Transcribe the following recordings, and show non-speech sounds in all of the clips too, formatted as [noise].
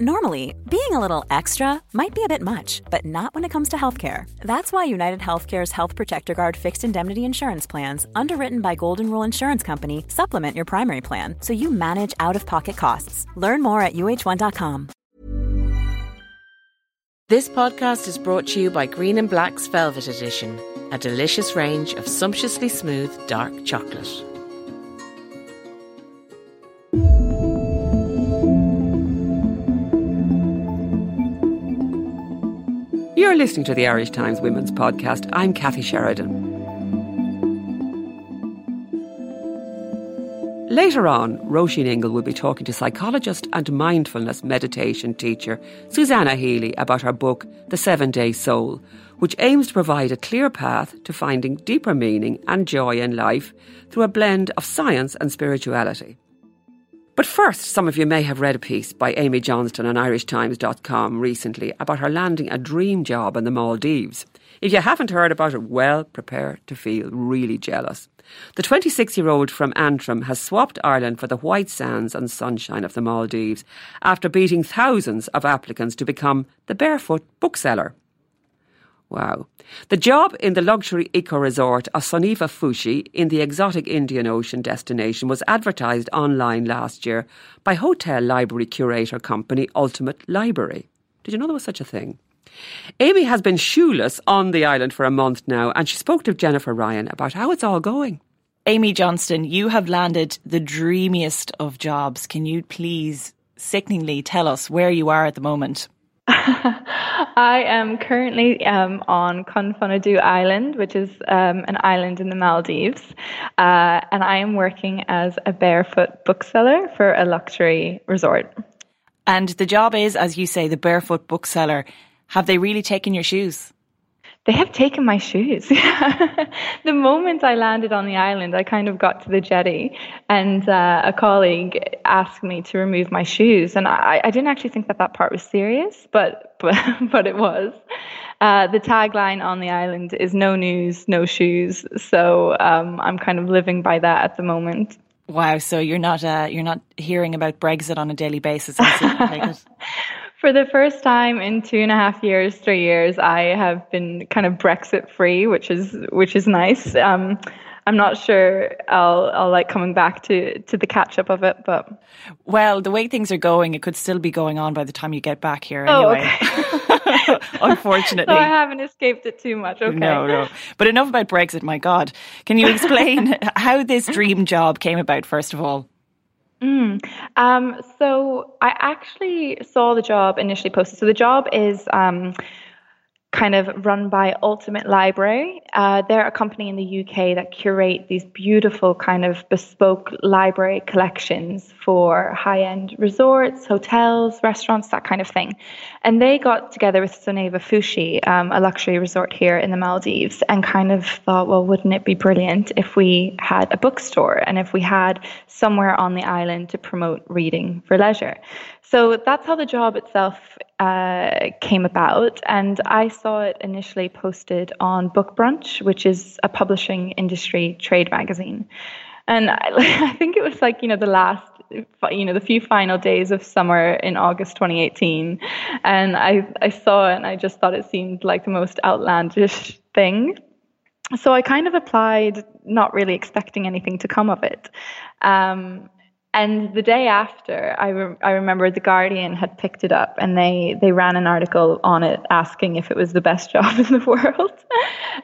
Normally, being a little extra might be a bit much, but not when it comes to healthcare. That's why United Healthcare's Health Protector Guard fixed indemnity insurance plans, underwritten by Golden Rule Insurance Company, supplement your primary plan so you manage out of pocket costs. Learn more at uhone.com. This podcast is brought to you by Green and Black's Velvet Edition, a delicious range of sumptuously smooth dark chocolate. You're listening to the Irish Times Women's Podcast. I'm Kathy Sheridan. Later on, Roisin Ingle will be talking to psychologist and mindfulness meditation teacher Susannah Healy about her book, The Seven Day Soul, which aims to provide a clear path to finding deeper meaning and joy in life through a blend of science and spirituality. But first, some of you may have read a piece by Aimée Johnston on IrishTimes.com recently about her landing a dream job in the Maldives. If you haven't heard about it, well, prepare to feel really jealous. The 26 year old from Antrim has swapped Ireland for the white sands and sunshine of the Maldives after beating thousands of applicants to become the barefoot bookseller. Wow. The job in the luxury eco resort of Soneva Fushi in the exotic Indian Ocean destination was advertised online last year by hotel library curator company Ultimate Library. Did you know there was such a thing? Aimée has been shoeless on the island for a month now, and she spoke to Jennifer Ryan about how it's all going. Aimée Johnston, you have landed the dreamiest of jobs. Can you please sickeningly tell us where you are at the moment? [laughs] I am currently um, on Kunfunadhoo Island, which is um, an island in the Maldives, uh, and I am working as a barefoot bookseller for a luxury resort. And the job is, as you say, the barefoot bookseller. Have they really taken your shoes? They have taken my shoes. [laughs] the moment I landed on the island, I kind of got to the jetty, and uh, a colleague asked me to remove my shoes, and I, I, didn't actually think that that part was serious, but [laughs] but but it was. Uh, the tagline on the island is "No news, no shoes," so um, I'm kind of living by that at the moment. Wow! So you're not uh, you're not hearing about Brexit on a daily basis. [laughs] for the first time in two and a half years, three years, I have been kind of Brexit free, which is which is nice. Um, I'm not sure I'll I'll like coming back to to the catch up of it, but well, the way things are going, it could still be going on by the time you get back here. Oh, anyway, oh, okay. [laughs] unfortunately, [laughs] so I haven't escaped it too much. Okay, no, no. But enough about Brexit. My God, can you explain [laughs] how this dream job came about? First of all. Mm. Um, so I actually saw the job initially posted. So the job is um, kind of run by Ultimate Library. Uh, they're a company in the UK that curate these beautiful kind of bespoke library collections for high-end resorts, hotels, restaurants, that kind of thing. And they got together with Soneva Fushi, um, a luxury resort here in the Maldives, and kind of thought, well, wouldn't it be brilliant if we had a bookstore and if we had somewhere on the island to promote reading for leisure? So that's how the job itself uh, came about. And I saw it initially posted on BookBrunch, which is a publishing industry trade magazine. And I, [laughs] I think it was like, you know, the last you know the few final days of summer in August 2018 and I I saw it and I just thought it seemed like the most outlandish thing so I kind of applied not really expecting anything to come of it um, and the day after, I, re- I remember the Guardian had picked it up and they, they ran an article on it asking if it was the best [laughs] job in the world,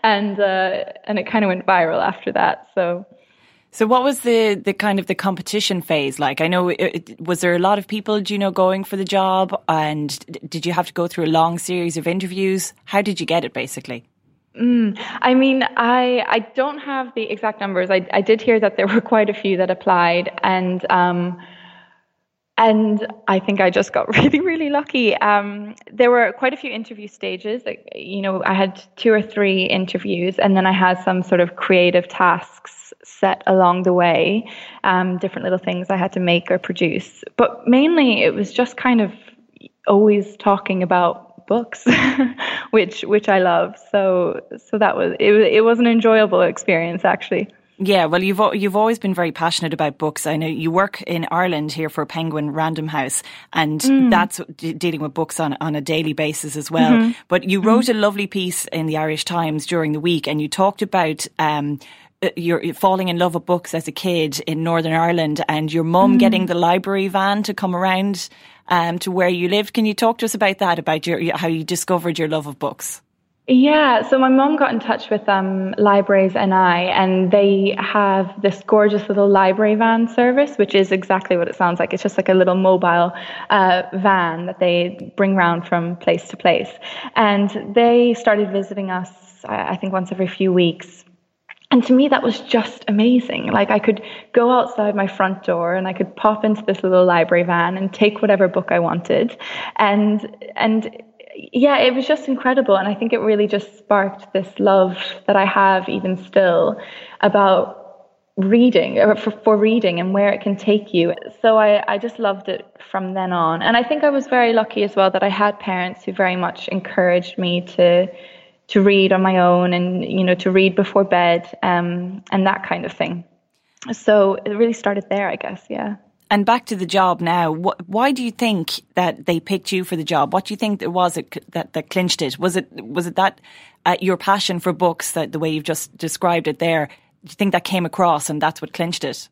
and uh, and it kind of went viral after that. So, so what was the the kind of the competition phase like? I know it, it, was there a lot of people, do you know, going for the job, and did you have to go through a long series of interviews? How did you get it, basically? Mm, I mean, I I don't have the exact numbers. I I did hear that there were quite a few that applied, and um, and I think I just got [laughs] really really lucky. Um, there were quite a few interview stages. Like, you know, I had two or three interviews, and then I had some sort of creative tasks set along the way, um, different little things I had to make or produce. But mainly, it was just kind of always talking about books, [laughs] which which I love. So so that was it. It was an enjoyable experience actually. Yeah, well, you've you've always been very passionate about books. I know you work in Ireland here for Penguin Random House, and mm. that's d- dealing with books on on a daily basis as well. Mm-hmm. But you wrote mm-hmm. a lovely piece in the Irish Times during the week, and you talked about. Um, you're falling in love with books as a kid in Northern Ireland, and your mum mm. getting the library van to come around um, to where you lived. Can you talk to us about that? About your how you discovered your love of books? Yeah, so my mom got in touch with um, Libraries NI, and they have this gorgeous little library van service, which is exactly what it sounds like. It's just like a little mobile uh, van that they bring around from place to place. And they started visiting us, I think, once every few weeks. And to me, that was just amazing. Like I could go outside my front door and I could pop into this little library van and take whatever book I wanted. And, and yeah, it was just incredible. And I think it really just sparked this love that I have even still about reading or for, for reading and where it can take you. So I, I just loved it from then on. And I think I was very lucky as well that I had parents who very much encouraged me to to read on my own and you know to read before bed um, and that kind of thing. So it really started there, I guess. Yeah. And back to the job now. why do you think that they picked you for the job? What do you think it was that, that clinched it? Was it was it that uh, your passion for books, that the way you've just described it there? Do you think that came across and that's what clinched it?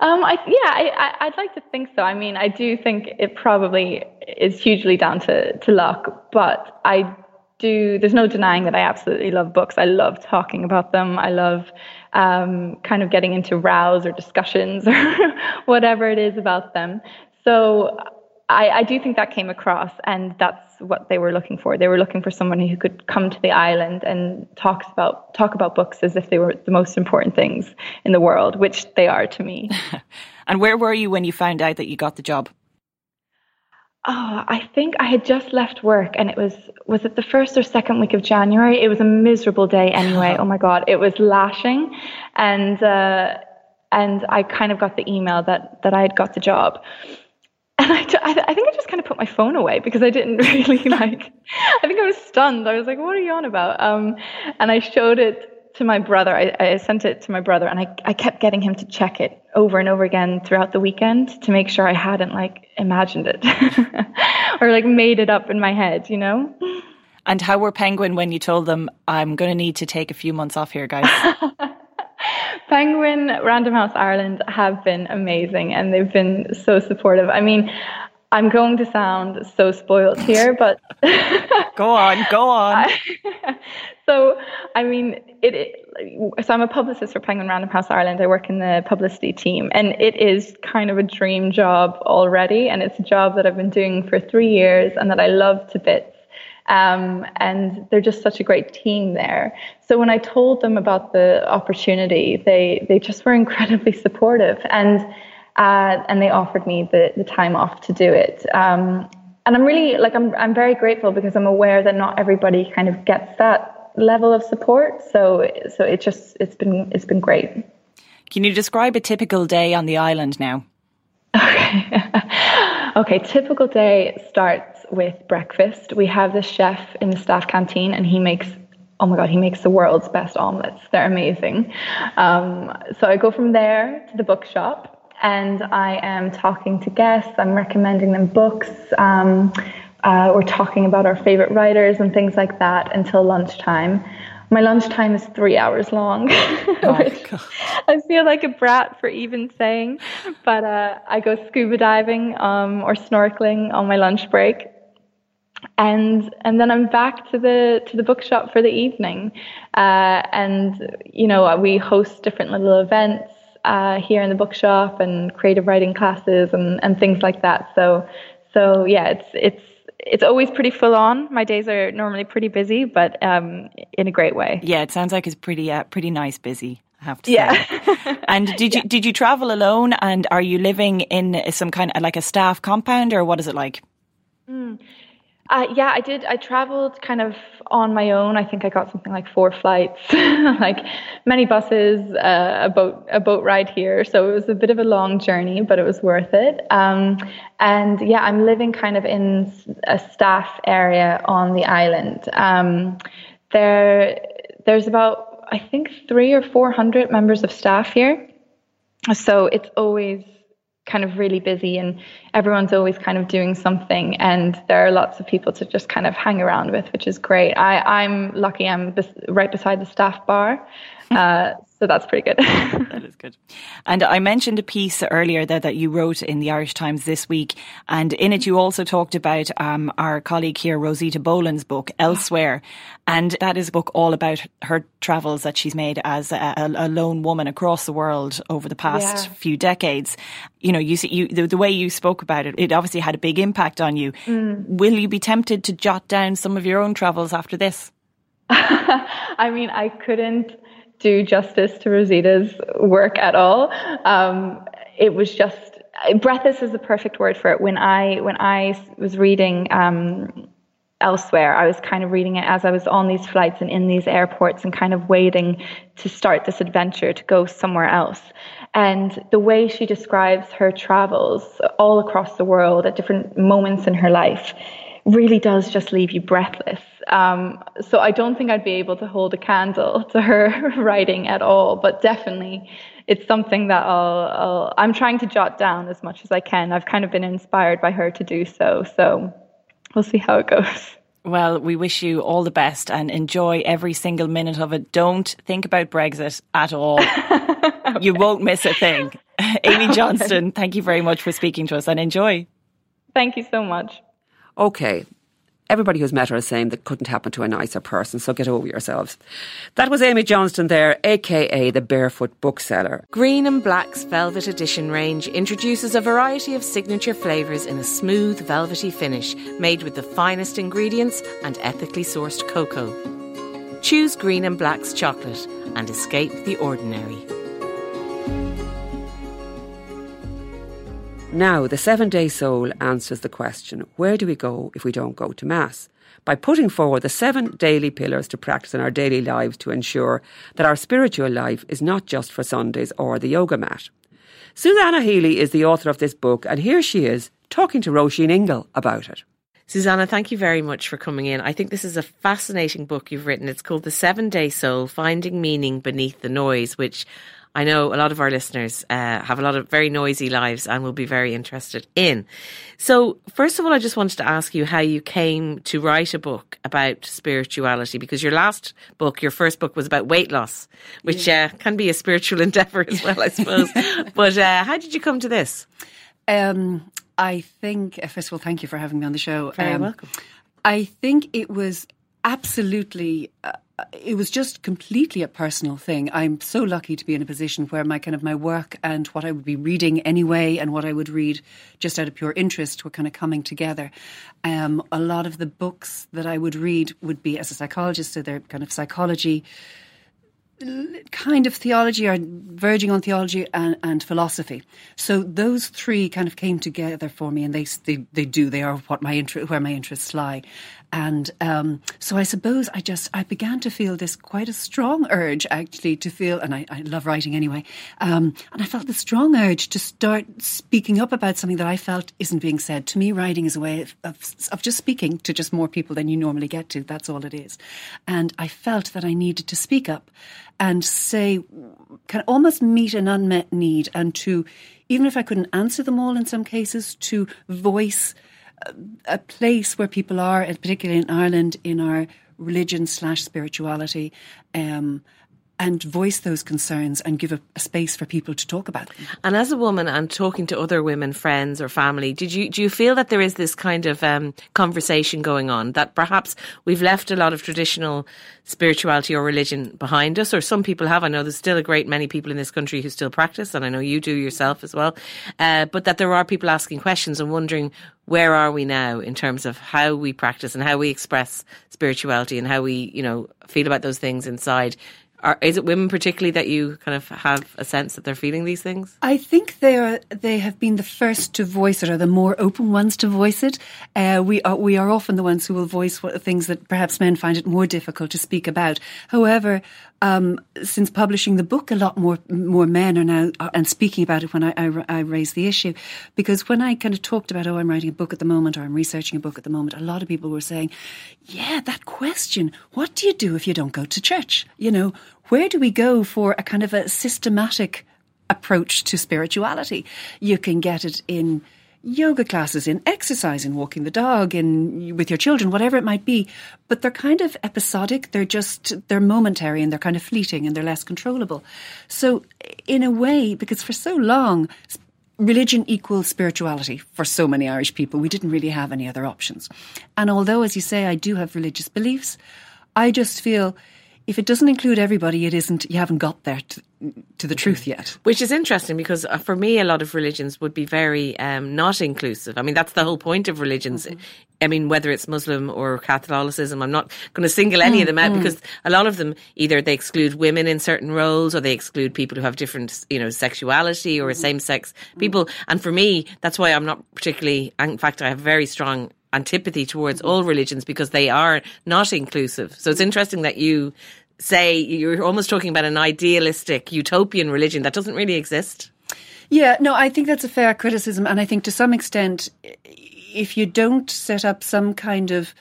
Um, I, yeah, I, would like to think so. I mean, I do think it probably is hugely down to, to luck, but I do. There's no denying that I absolutely love books. I love talking about them. I love um, kind of getting into rows or discussions [laughs] or whatever it is about them. So I, I, do think that came across, and that's what they were looking for. They were looking for someone who could come to the island and talks about talk about books as if they were the most important things in the world, which they are to me. [laughs] and where were you when you found out that you got the job? Oh, I think I had just left work and it was was it the first or second week of January? It was a miserable day anyway. [laughs] oh my god, it was lashing and uh, and I kind of got the email that that I had got the job. And I, I think I just kind of put my phone away because I didn't [laughs] really like I think I was stunned. I was like, what are you on about? Um, and I showed it to my brother. I, I, sent it to my brother, and I, I kept getting him to check it over and over again throughout the weekend to make sure I hadn't like imagined it [laughs] or like made it up in my head, you know. And how were Penguin when you told them I'm going to need to take a few months off here, guys? [laughs] Penguin Random House Ireland have been amazing and they've been so supportive. I mean, I'm going to sound so spoiled here, but [laughs] go on, go on. [laughs] so, I mean, it, it, So I'm a publicist for Penguin Random House Ireland. I work in the publicity team, and it is kind of a dream job already. And it's a job that I've been doing for three years, and that I love to bits. Um, and they're just such a great team there. So when I told them about the opportunity, they they just were incredibly supportive and uh, and they offered me the, the time off to do it. Um, and I'm really like I'm I'm very grateful because I'm aware that not everybody kind of gets that level of support. So so it just it's been it's been great. Can you describe a typical day on the island now? Okay. [laughs] okay, typical day starts with breakfast. We have the chef in the staff canteen and he makes oh my god, he makes the world's best omelets. They're amazing. Um, so I go from there to the bookshop and I am talking to guests. I'm recommending them books. Um, uh, we're talking about our favorite writers and things like that until lunchtime. My lunchtime is three hours long, [laughs] oh I feel like a brat for even saying. But uh, I go scuba diving um, or snorkeling on my lunch break, and and then I'm back to the to the bookshop for the evening. Uh, and you know we host different little events uh, here in the bookshop and creative writing classes and, and things like that. So so yeah, it's it's it's always pretty full on. My days are normally pretty busy, but um, in a great way. Yeah, it sounds like it's pretty uh, pretty nice busy. I have to yeah. say. [laughs] and did you yeah. did you travel alone? And are you living in some kind of like a staff compound, or what is it like? Mm. Uh, yeah, I did. I traveled kind of on my own. I think I got something like four flights, [laughs] like many buses, uh, a boat, a boat ride here. So it was a bit of a long journey, but it was worth it. Um, and yeah, I'm living kind of in a staff area on the island. Um, there, there's about I think, three or 400 members of staff here. So it's always kind of really busy and everyone's always kind of doing something and there are lots of people to just kind of hang around with which is great. I, i'm lucky i'm bes- right beside the staff bar [laughs] uh, so that's pretty good. [laughs] that is good. And I mentioned a piece earlier that, that you wrote in the Irish Times this week. And in it, you also talked about um, our colleague here, Rosita Boland's book, Elsewhere. And that is a book all about her travels that she's made as a, a lone woman across the world over the past yeah. few decades. You know, you see, you, the, the, way you spoke about it, it obviously had a big impact on you. Mm. Will you be tempted to jot down some of your own travels after this? [laughs] I mean, I couldn't do justice to Rosita's work at all. Um, it was just breathless is the perfect word for it. When I when I was reading um, elsewhere, I was kind of reading it as I was on these flights and in these airports and kind of waiting to start this adventure to go somewhere else. And the way she describes her travels all across the world at different moments in her life really does just leave you breathless. Um, so I don't think I'd be able to hold a candle to her [laughs] writing at all, but definitely it's something that I'll, i am trying to jot down as much as I can. I've kind of been inspired by her to do so. So we'll see how it goes. Well, we wish you all the best and enjoy every single minute of it. Don't think about Brexit at all. okay. [laughs] You won't miss a thing. [laughs] Aimée Johnston, thank you very much for speaking to us and enjoy. Thank you so much. Okay, everybody who's met her is saying that couldn't happen to a nicer person, so get over yourselves. That was Aimée Johnston there, aka the Barefoot Bookseller. Green and Black's Velvet Edition range introduces a variety of signature flavours in a smooth, velvety finish made with the finest ingredients and ethically sourced cocoa. Choose Green and Black's chocolate and escape the ordinary. Now, the seven day soul answers the question where do we go if we don't go to Mass? By putting forward the seven daily pillars to practice in our daily lives to ensure that our spiritual life is not just for Sundays or the yoga mat. Susannah Healy is the author of this book, and here she is talking to Roisin Ingle about it. Susannah, thank you very much for coming in. I think this is a fascinating book you've written. It's called The Seven Day Soul Finding Meaning Beneath the Noise, which I know a lot of our listeners uh, have a lot of very noisy lives and will be very interested in. So, first of all, I just wanted to ask you how you came to write a book about spirituality because your last book, your first book, was about weight loss, which yeah. uh, can be a spiritual [laughs] endeavor as well, I suppose. but uh, how did you come to this? Um, I think, uh, first of all, thank you for having me on the show. Very um, welcome. I think it was absolutely uh, it was just completely a personal thing. I'm so lucky to be in a position where my kind of my work and what I would be reading anyway, and what I would read just out of pure interest, were kind of coming together. Um, a lot of the books that I would read would be as a psychologist, so they're kind of psychology kind of theology or verging on theology and, and, philosophy. So those three kind of came together for me, and they they, they do. They are what my inter- where my interests lie. And um, so I suppose I just I began to feel this quite a strong urge actually to feel, and I, I love writing anyway. Um, and I felt the strong urge to start speaking up about something that I felt isn't being said. To me, writing is a way of, of, of just speaking to just more people than you normally get to. That's all it is. And I felt that I needed to speak up and say, can almost meet an unmet need and to, even if I couldn't answer them all in some cases, to voice a place where people are, particularly in Ireland, in our religion slash spirituality, um, and voice those concerns and give a, a, space for people to talk about them. And as a woman and talking to other women, friends or family, did you do you feel that there is this kind of um, conversation going on that perhaps we've left a lot of traditional spirituality or religion behind us, or some people have? I know there's still a great many people in this country who still practice, and I know you do yourself as well. Uh, but that there are people asking questions and wondering where are we now in terms of how we practice and how we express spirituality and how we, you know, feel about those things inside. Are, is it women particularly that you kind of have a sense that they're feeling these things? I think they are. They have been the first to voice it, or the more open ones to voice it. Uh, we are we are often the ones who will voice what, things that perhaps men find it more difficult to speak about. However, um, since publishing the book, a lot more more men are now uh, and speaking about it when I, I, I the issue. Because when I kind of talked about, oh, I'm writing a book at the moment or I'm researching a book at the moment, a lot of people were saying, yeah, that question, what do you do if you don't go to church? You know, where do we go for a kind of a systematic approach to spirituality? You can get it in yoga classes, in exercise, in walking the dog, in with your children, whatever it might be. But they're kind of episodic. They're just they're momentary and they're kind of fleeting and they're less controllable. So, in a way, because for so long. Religion equals spirituality for so many Irish people. We didn't really have any other options. And although, as you say, I do have religious beliefs, I just feel if it doesn't include everybody, it isn't. You haven't got there to, to the truth yet. Which is interesting because uh, for me, a lot of religions would be very um, not inclusive. I mean, that's the whole point of religions. Mm-hmm. I mean, whether it's Muslim or Catholicism, I'm not going to single any mm, of them out mm. because a lot of them either they exclude women in certain roles or they exclude people who have different, you know, sexuality or mm. same sex people. And for me, that's why I'm not particularly, in fact, I have very strong antipathy towards mm-hmm. all religions because they are not inclusive. So it's mm-hmm. interesting that you say you're almost talking about an idealistic utopian religion that doesn't really exist. Yeah, no, I think that's a fair criticism. And I think to some extent, if you don't set up some kind of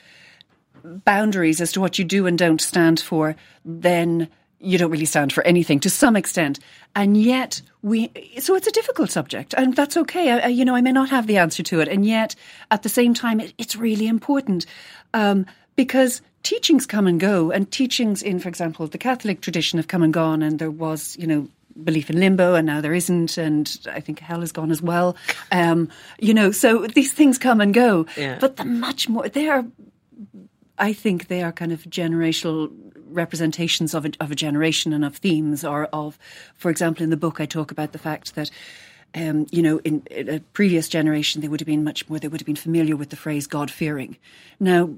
boundaries as to what you do and don't stand for, then you don't really stand for anything to some extent. And yet we, so it's a difficult subject and that's okay. I, you know, I may not have the answer to it. And yet at the same time, it, it's really important. Um, because teachings come and go, and teachings in, for example, the Catholic tradition have come and gone, and there was, you know, belief in limbo, and now there isn't, and I think hell is gone as well. Um, you know, so these things come and go, yeah. but the much more they are. I think they are kind of generational representations of a, of a generation and of themes, or of, for example, in the book I talk about the fact that. Um, you know, in, in, a previous generation, they would have been much more, they would have been familiar with the phrase God fearing. Now,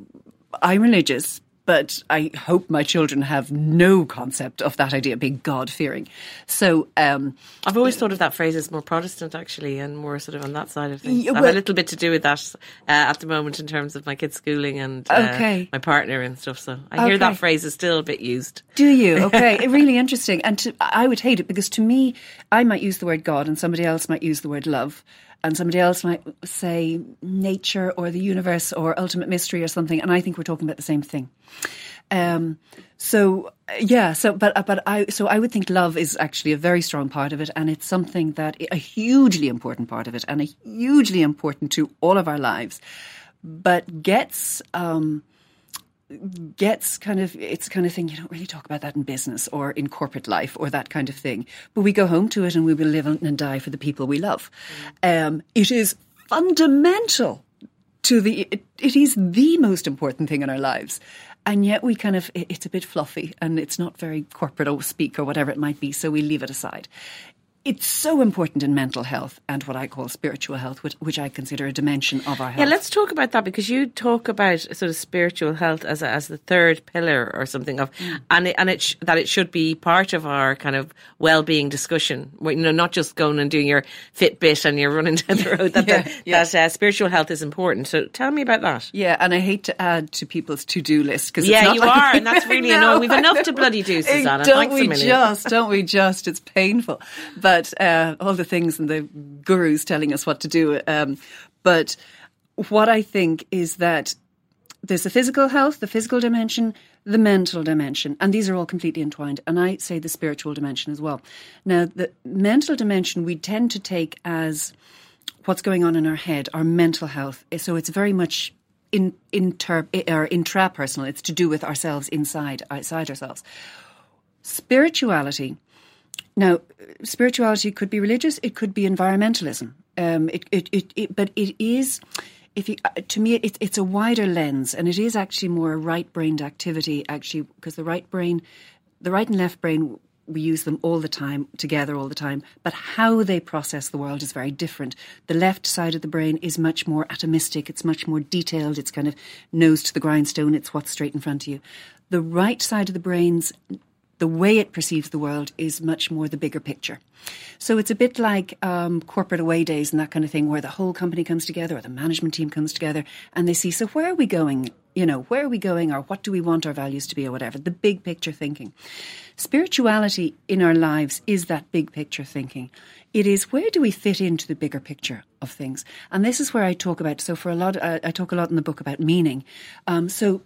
I'm religious, but I hope my children have no concept of that idea of being God fearing. So um, I've always thought of that phrase as more Protestant, actually, and more sort of on that side of things. Well, I have a little bit to do with that uh, at the moment in terms of my kids' schooling and uh, okay. my partner and stuff. So I hear that phrase is still a bit used. Do you? [laughs] Okay, really interesting. And to, I would hate it because to me, I might use the word God, and somebody else might use the word love and somebody else might say nature or the universe or ultimate mystery or something, and I think we're talking about the same thing. Um, so yeah, so but but I so I would think love is actually a very strong part of it, and it's something that a hugely important part of it, and a hugely important to all of our lives, but gets. Um, gets kind of it's kind of thing you don't really talk about that in business or in corporate life or that kind of thing. But we go home to it and we will live and die for the people we love. Um, it is fundamental to the it, it is the most important thing in our lives. And yet we kind of it's a bit fluffy and it's not very corporate or speak or whatever it might be so we leave it aside it's so important in mental health and what I call spiritual health, which, which, I consider a dimension of our health. Yeah, let's talk about that because you talk about sort of spiritual health as a, as the third pillar or something of, mm. and it, and it sh- that it should be part of our kind of well being discussion. You know, not just going and doing your Fitbit and you're running down the road. That [laughs] yeah, the, yeah. that uh, spiritual health is important. So tell me about that. Yeah, and I hate to add to people's to do list because yeah, you like, are, and that's [laughs] really no, annoying. We've enough to bloody do, [laughs] Susannah. Don't Thanks we just? Don't we just? It's painful, but but uh, all the things and the gurus telling us what to do. Um, but what I think is that there's the physical health, the physical dimension, the mental dimension, and these are all completely entwined. And I say the spiritual dimension as well. Now, the mental dimension we tend to take as what's going on in our head, our mental health. So it's very much in, inter or intrapersonal. It's to do with ourselves inside, outside ourselves. Spirituality now, spirituality could be religious, it could be environmentalism. Um, it, it, it, it, but it is, if you, uh, to me, it, it's a wider lens, and it is actually more a right-brained activity. Actually, because the right brain, the right and left brain, we use them all the time together all the time. But how they process the world is very different. The left side of the brain is much more atomistic. It's much more detailed. It's kind of nose to the grindstone. It's what's straight in front of you. The right side of the brain's the way it perceives the world is much more the bigger picture. So it's a bit like um, corporate away days and that kind of thing, where the whole company comes together or the management team comes together and they see, so where are we going You know, where are we going or what do we want our values to be or whatever? The big picture thinking. Spirituality in our lives is that big picture thinking. It is where do we fit into the bigger picture of things? And this is where I talk about, so for a lot, uh, I talk a lot in the book about meaning. Um, so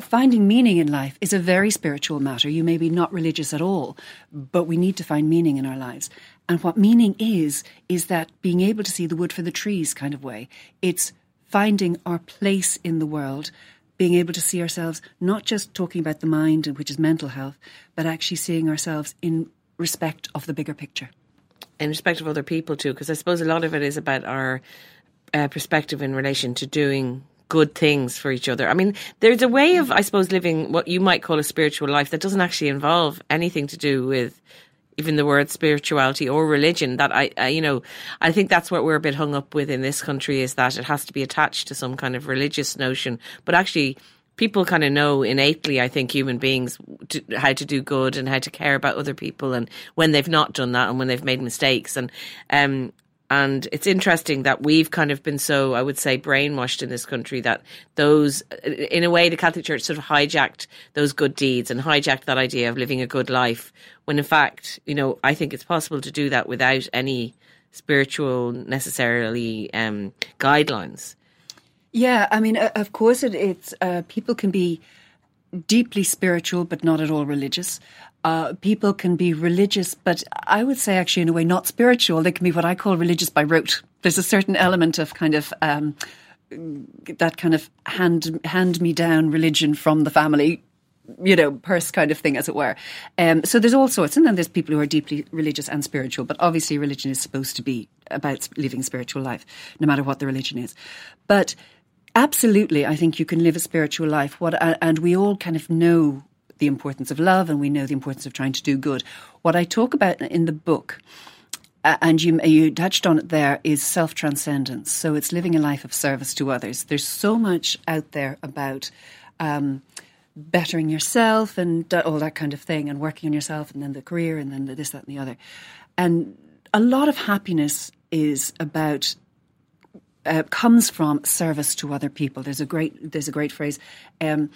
finding meaning in life is a very spiritual matter. You may be not religious at all, but we need to find meaning in our lives. And what meaning is, is that being able to see the wood for the trees kind of way. It's finding our place in the world, being able to see ourselves not just talking about the mind, which is mental health, but actually seeing ourselves in respect of the bigger picture. In respect of other people too, because I suppose a lot of it is about our uh, perspective in relation to doing good things for each other. I mean, there's a way of, I suppose, living what you might call a spiritual life that doesn't actually involve anything to do with even the word spirituality or religion that I, I, you know i think that's what we're a bit hung up with in this country is that it has to be attached to some kind of religious notion but actually people kind of know innately i think human beings to, how to do good and how to care about other people and when they've not done that and when they've made mistakes and um and it's interesting that we've kind of been so, I would say, brainwashed in this country that those, in a way, the Catholic Church sort of hijacked those good deeds and hijacked that idea of living a good life. When in fact, you know, I think it's possible to do that without any spiritual necessarily um, guidelines. Yeah, I mean, of course, it, it's uh, people can be deeply spiritual but not at all religious. Uh, people can be religious, but I would say actually in a way not spiritual. They can be what I call religious by rote. There's a certain element of kind of um, that kind of hand hand me down religion from the family you know, purse kind of thing, as it were. Um, so there's all sorts. And then there's people who are deeply religious and spiritual. But obviously, religion is supposed to be about living spiritual life, no matter what the religion is. But absolutely, I think you can live a spiritual life. What, and we all kind of know the importance of love and we know the importance of trying to do good. What I talk about in the book, uh, and you, you touched on it there, is self transcendence. So it's living a life of service to others. There's so much out there about. Um, bettering yourself and all that kind of thing, and working on yourself, and then the career, and then the this, that, and the other. And a lot of happiness is about uh, comes from service to other people. There's a great there's a great phrase. Um,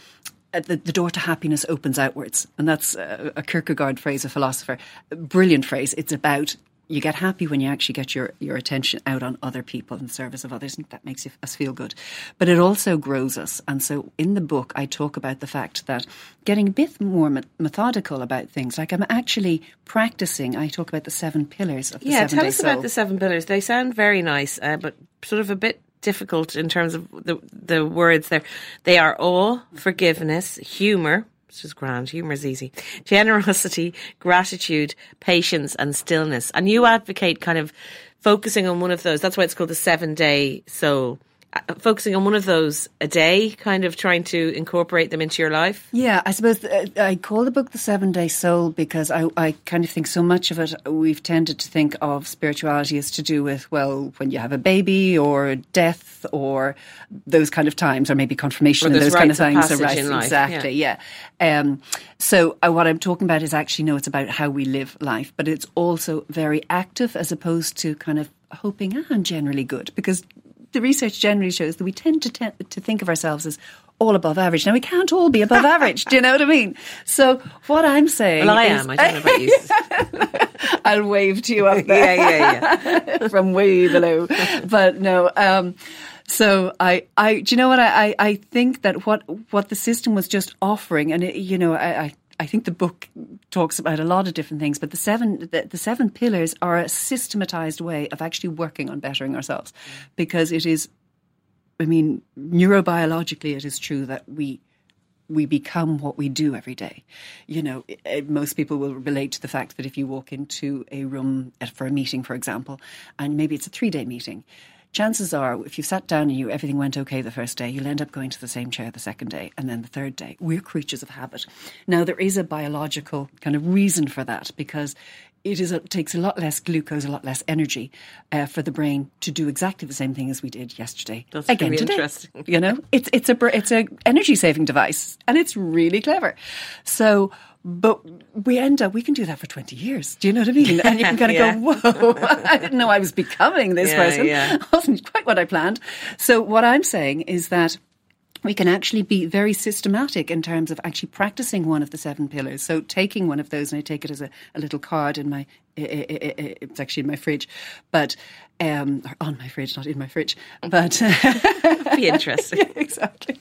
the, the, door to happiness opens outwards. And that's a, a Kierkegaard phrase, a philosopher. A brilliant phrase. It's about you get happy when you actually get your, your attention out on other people in service of others, and that makes us feel good. But it also grows us. And so in the book, I talk about the fact that getting a bit more methodical about things, like I'm actually practicing, I talk about the seven pillars of the yeah, tell us soul. about the seven pillars. They sound very nice, uh, but sort of a bit difficult in terms of the the words there. They are awe, forgiveness, humour, which is grand. Humour is easy. Generosity, gratitude, patience, and stillness. And you advocate kind of focusing on one of those. That's why it's called the seven day soul. Uh, focusing on one of those a day, kind of trying to incorporate them into your life? Yeah, I suppose uh, I call the book The Seven Day Soul because I, I kind of think so much of it, we've tended to think of spirituality as to do with, well, when you have a baby or death or those kind of times, or maybe confirmation or and those kind of things. Of right, life, exactly, yeah. yeah. Um, so uh, what I'm talking about is actually, no, it's about how we live life, but it's also very active as opposed to kind of hoping, ah, I'm generally good because the research generally shows that we tend to te- to think of ourselves as all above average. Now we can't all be above [laughs] average. Do you know what I mean? So what I'm saying, well, I is, am. I don't know about you. [laughs] I'll wave to you up [laughs] there, yeah, yeah, yeah, from way below. But no. Um, so I, I, do you know what I, I, think that what what the system was just offering, and it, you know, I, I I think the book talks about a lot of different things, but the seven the, the seven pillars are a systematized way of actually working on bettering ourselves, because it is, I mean, neurobiologically, it is true that we we become what we do every day. You know, most people will relate to the fact that if you walk into a room for a meeting, for example, and maybe it's a three day meeting, chances are, if you sat down and you everything went okay the first day, you'll end up going to the same chair the second day and then the third day. We're creatures of habit. Now there is a biological kind of reason for that because it is it takes a lot less glucose, a lot less energy uh, for the brain to do exactly the same thing as we did yesterday. That's Again really today. interesting. You know, it's it's a it's a energy saving device, and it's really clever. So but we end up, we can do that for 20 years. Do you know what I mean? And you can kind of [laughs] yeah. go, whoa, I didn't know I was becoming this yeah, person. Yeah. [laughs] wasn't quite what I planned. So what I'm saying is that we can actually be very systematic in terms of actually practicing one of the seven pillars. So taking one of those, and I take it as a, a little card in my, it's actually in my fridge, but um, on my fridge, not in my fridge, but [laughs] be interesting. yeah, exactly.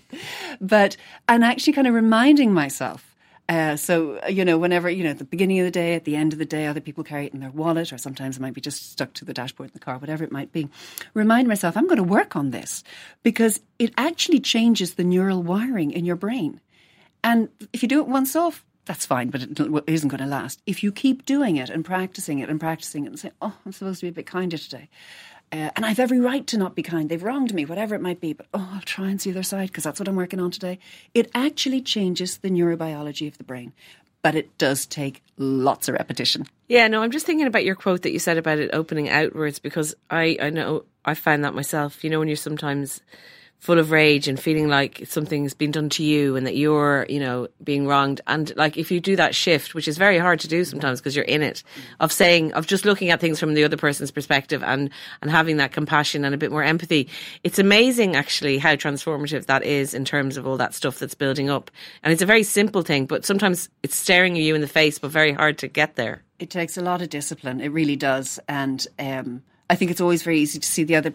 But and actually kind of reminding myself uh, so, uh, you know, whenever, you know, at the beginning of the day, at the end of the day, other people carry it in their wallet, or sometimes it might be just stuck to the dashboard in the car, whatever it might be. Remind myself, I'm going to work on this because it actually changes the neural wiring in your brain. And if you do it once off, that's fine, but it isn't going to last. If you keep doing it and practicing it and practicing it and say, oh, I'm supposed to be a bit kinder today. Uh, and I've every right to not be kind. They've wronged me, whatever it might be. But oh, I'll try and see their side because that's what I'm working on today. It actually changes the neurobiology of the brain, but it does take lots of repetition. Yeah, no, I'm just thinking about your quote that you said about it opening outwards because I, I know I find that myself. You know, when you're sometimes full of rage and feeling like something's been done to you and that you're, you know, being wronged. And like if you do that shift, which is very hard to do sometimes because you're in it, of saying, of just looking at things from the other person's perspective and, and having that compassion and a bit more empathy, it's amazing actually how transformative that is in terms of all that stuff that's building up. And it's a very simple thing, but sometimes it's staring you in the face, but very hard to get there. It takes a lot of discipline. It really does. And, um, I think it's always very easy to see the other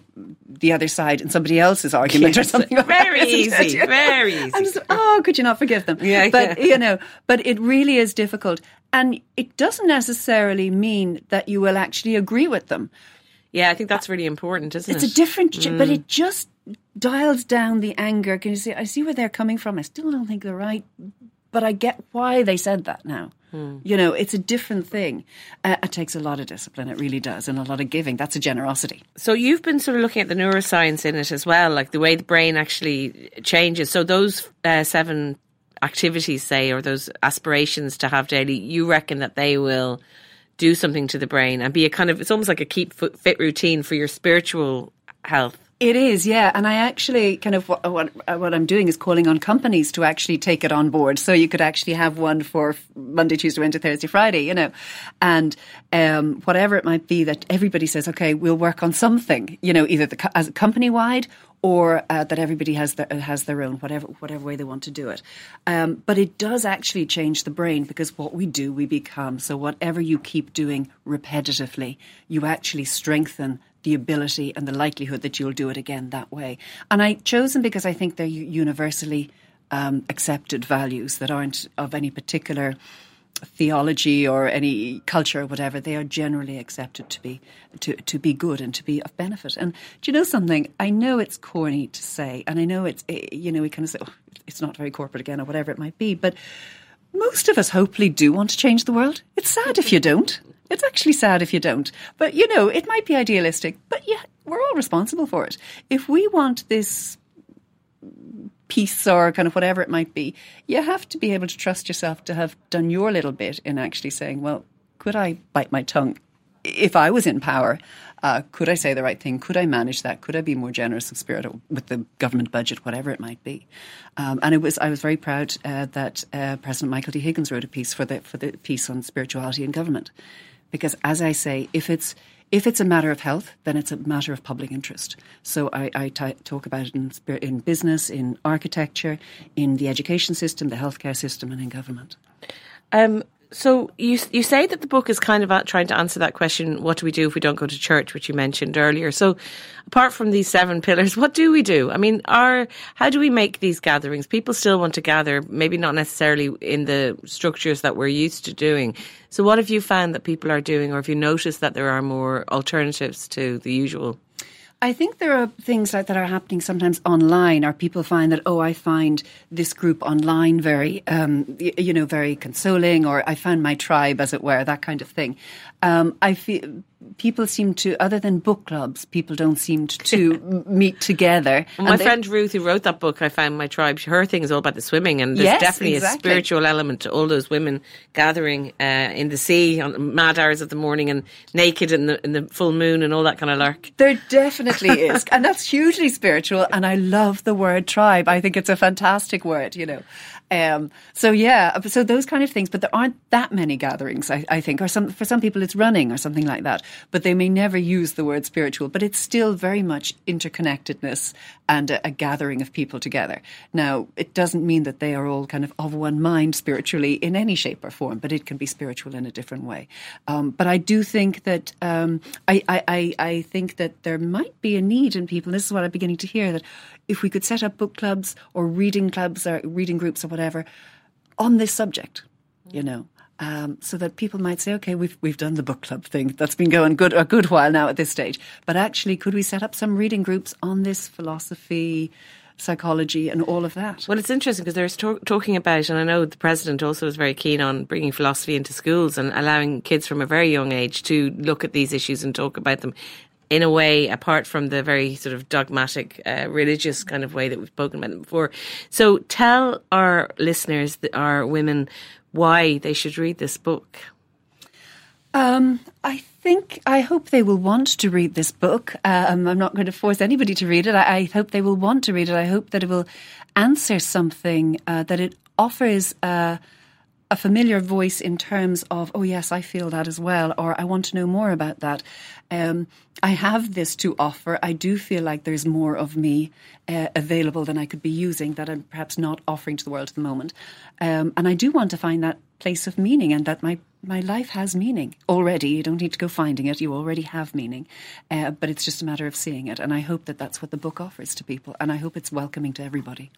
the other side in somebody else's argument yes, or something. Very easy, very easy. Just, oh, could you not forgive them? Yeah, but yeah. you know, but it really is difficult, and it doesn't necessarily mean that you will actually agree with them. Yeah, I think that's really important, isn't it's it? It's a different, mm. but it just dials down the anger. Can you see? I see where they're coming from. I still don't think they're right, but I get why they said that now. Mm. You know, it's a different thing. Uh, it takes a lot of discipline. It really does, and a lot of giving. That's a generosity. So you've been sort of looking at the neuroscience in it as well, like the way the brain actually changes. So those uh, seven activities, say, or those aspirations to have daily, you reckon that they will do something to the brain and be a kind of it's almost like a keep fit routine for your spiritual health. It is, yeah. And I actually kind of what, what, what I'm doing is calling on companies to actually take it on board. So you could actually have one for Monday, Tuesday, Wednesday, Thursday, Friday, you know, and um, whatever it might be that everybody says, okay, we'll work on something, you know, either the, as company wide or uh, that everybody has their, has their own, whatever whatever way they want to do it. Um, but it does actually change the brain because what we do, we become. So whatever you keep doing repetitively, you actually strengthen the ability and the likelihood that you'll do it again that way. And I chose them because I think they're universally um, accepted values that aren't of any particular theology or any culture or whatever, they are generally accepted to be to, to be good and to be of benefit. And do you know something? I know it's corny to say, and I know it's eh, you know we kind of say oh, it's not very corporate again or whatever it might be, but most of us hopefully do want to change the world. It's sad if you don't. It's actually sad if you don't. But you know, it might be idealistic, but yeah, we're all responsible for it. If we want this peace or kind of whatever it might be, you have to be able to trust yourself to have done your little bit in actually saying, well, could I bite my tongue? If I was in power, uh, could I say the right thing? Could I manage that? Could I be more generous of spirit with the government budget, whatever it might be? Um, and it was I was very proud uh, that uh, President Michael D. Higgins wrote a piece for the for the piece on spirituality and government, because as I say, if it's if it's a matter of health, then it's a matter of public interest. So I, I t- talk about it in, in business, in architecture, in the education system, the healthcare system, and in government. Um, so you you say that the book is kind of trying to answer that question: What do we do if we don't go to church, which you mentioned earlier? So, apart from these seven pillars, what do we do? I mean, are how do we make these gatherings? People still want to gather, maybe not necessarily in the structures that we're used to doing. So, what have you found that people are doing, or have you noticed that there are more alternatives to the usual? I think there are things that are happening sometimes online, or people find that, oh, I find this group online very, um, you know, very consoling, or I found my tribe, as it were, that kind of thing. Um, I feel people seem to, other than book clubs, people don't seem to, meet together. [laughs] Well, my friend Ruth, who wrote that book, I found my tribe. Her thing is all about the swimming, and there's yes, definitely exactly. a spiritual element to all those women gathering uh, in the sea on mad hours of the morning and naked in the in the full moon and all that kind of lark. There definitely is. And that's hugely spiritual. And I love the word tribe. I think it's a fantastic word, you know. Um, so yeah, so those kind of things, but there aren't that many gatherings, I, I, think, or some, for some people it's running or something like that, but they may never use the word spiritual, but it's still very much interconnectedness and a, a gathering of people together. Now, it doesn't mean that they are all kind of of one mind spiritually in any shape or form, but it can be spiritual in a different way. Um, but I do think that, um, I, I, I think that there might be a need in people, this is what I'm beginning to hear, that if we could set up book clubs or reading clubs or reading groups or whatever on this subject, you know. Um, so that people might say, okay, we've we've done the book club thing that's been going good a good while now at this stage. But actually, could we set up some reading groups on this philosophy, psychology, and all of that? Well, it's interesting because they're talking about, and I know the president also is very keen on bringing philosophy into schools and allowing kids from a very young age to look at these issues and talk about them in a way, apart from the very sort of dogmatic, uh, religious kind of way that we've spoken about before. So tell our listeners, our women, why they should read this book. Um, I think, I hope they will want to read this book. Um, I'm not going to force anybody to read it. I, I, hope they will want to read it. I hope that it will answer something, uh, that it offers uh, a familiar voice in terms of, oh, yes, I feel that as well, or I want to know more about that. Um, I have this to offer. I do feel like there's more of me uh, available than I could be using that I'm perhaps not offering to the world at the moment. Um, and I do want to find that place of meaning and that my, my life has meaning already. You don't need to go finding it, you already have meaning. Uh, but it's just a matter of seeing it. And I hope that that's what the book offers to people. And I hope it's welcoming to everybody.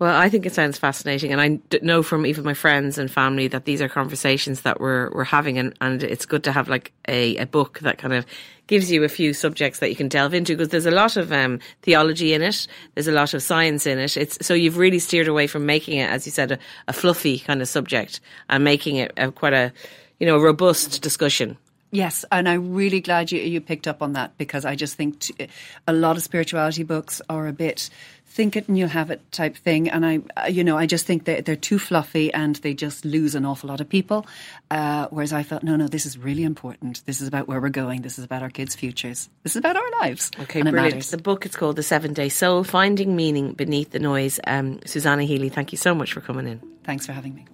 Well, I think it sounds fascinating, and I know from even my friends and family that these are conversations that we're we're having, and, and it's good to have like a, a book that kind of gives you a few subjects that you can delve into because there's a lot of um, theology in it, there's a lot of science in it. It's so you've really steered away from making it, as you said, a, a fluffy kind of subject and making it a, quite a you know a robust discussion. Yes, and I'm really glad you you picked up on that because I just think t- a lot of spirituality books are a bit think it and you'll have it type thing. And I, uh, you know, I just think that they're too fluffy and they just lose an awful lot of people. Uh, whereas I felt, no, no, this is really important. This is about where we're going. This is about our kids' futures. This is about our lives. Okay, brilliant. The book is called The Seven Day Soul: Finding Meaning Beneath the Noise. Um, Susannah Healy, thank you so much for coming in. Thanks for having me.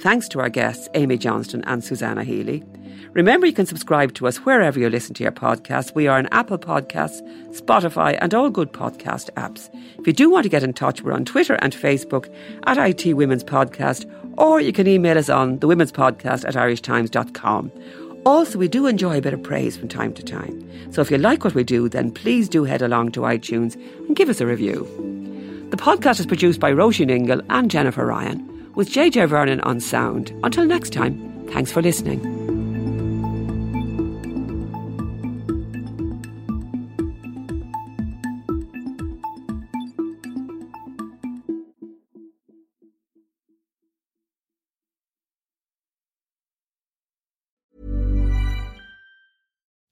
Thanks to our guests, Aimée Johnston and Susannah Healy. Remember, you can subscribe to us wherever you listen to your podcasts. We are on Apple Podcasts, Spotify, and all good podcast apps. If you do want to get in touch, we're on Twitter and Facebook at IT Women's Podcast, or you can email us on the Women's Podcast at irishtimes.com. Also, we do enjoy a bit of praise from time to time. So if you like what we do, then please do head along to iTunes and give us a review. The podcast is produced by Róisín Ingle and Jennifer Ryan, with JJ Vernon on sound. Until next time, thanks for listening.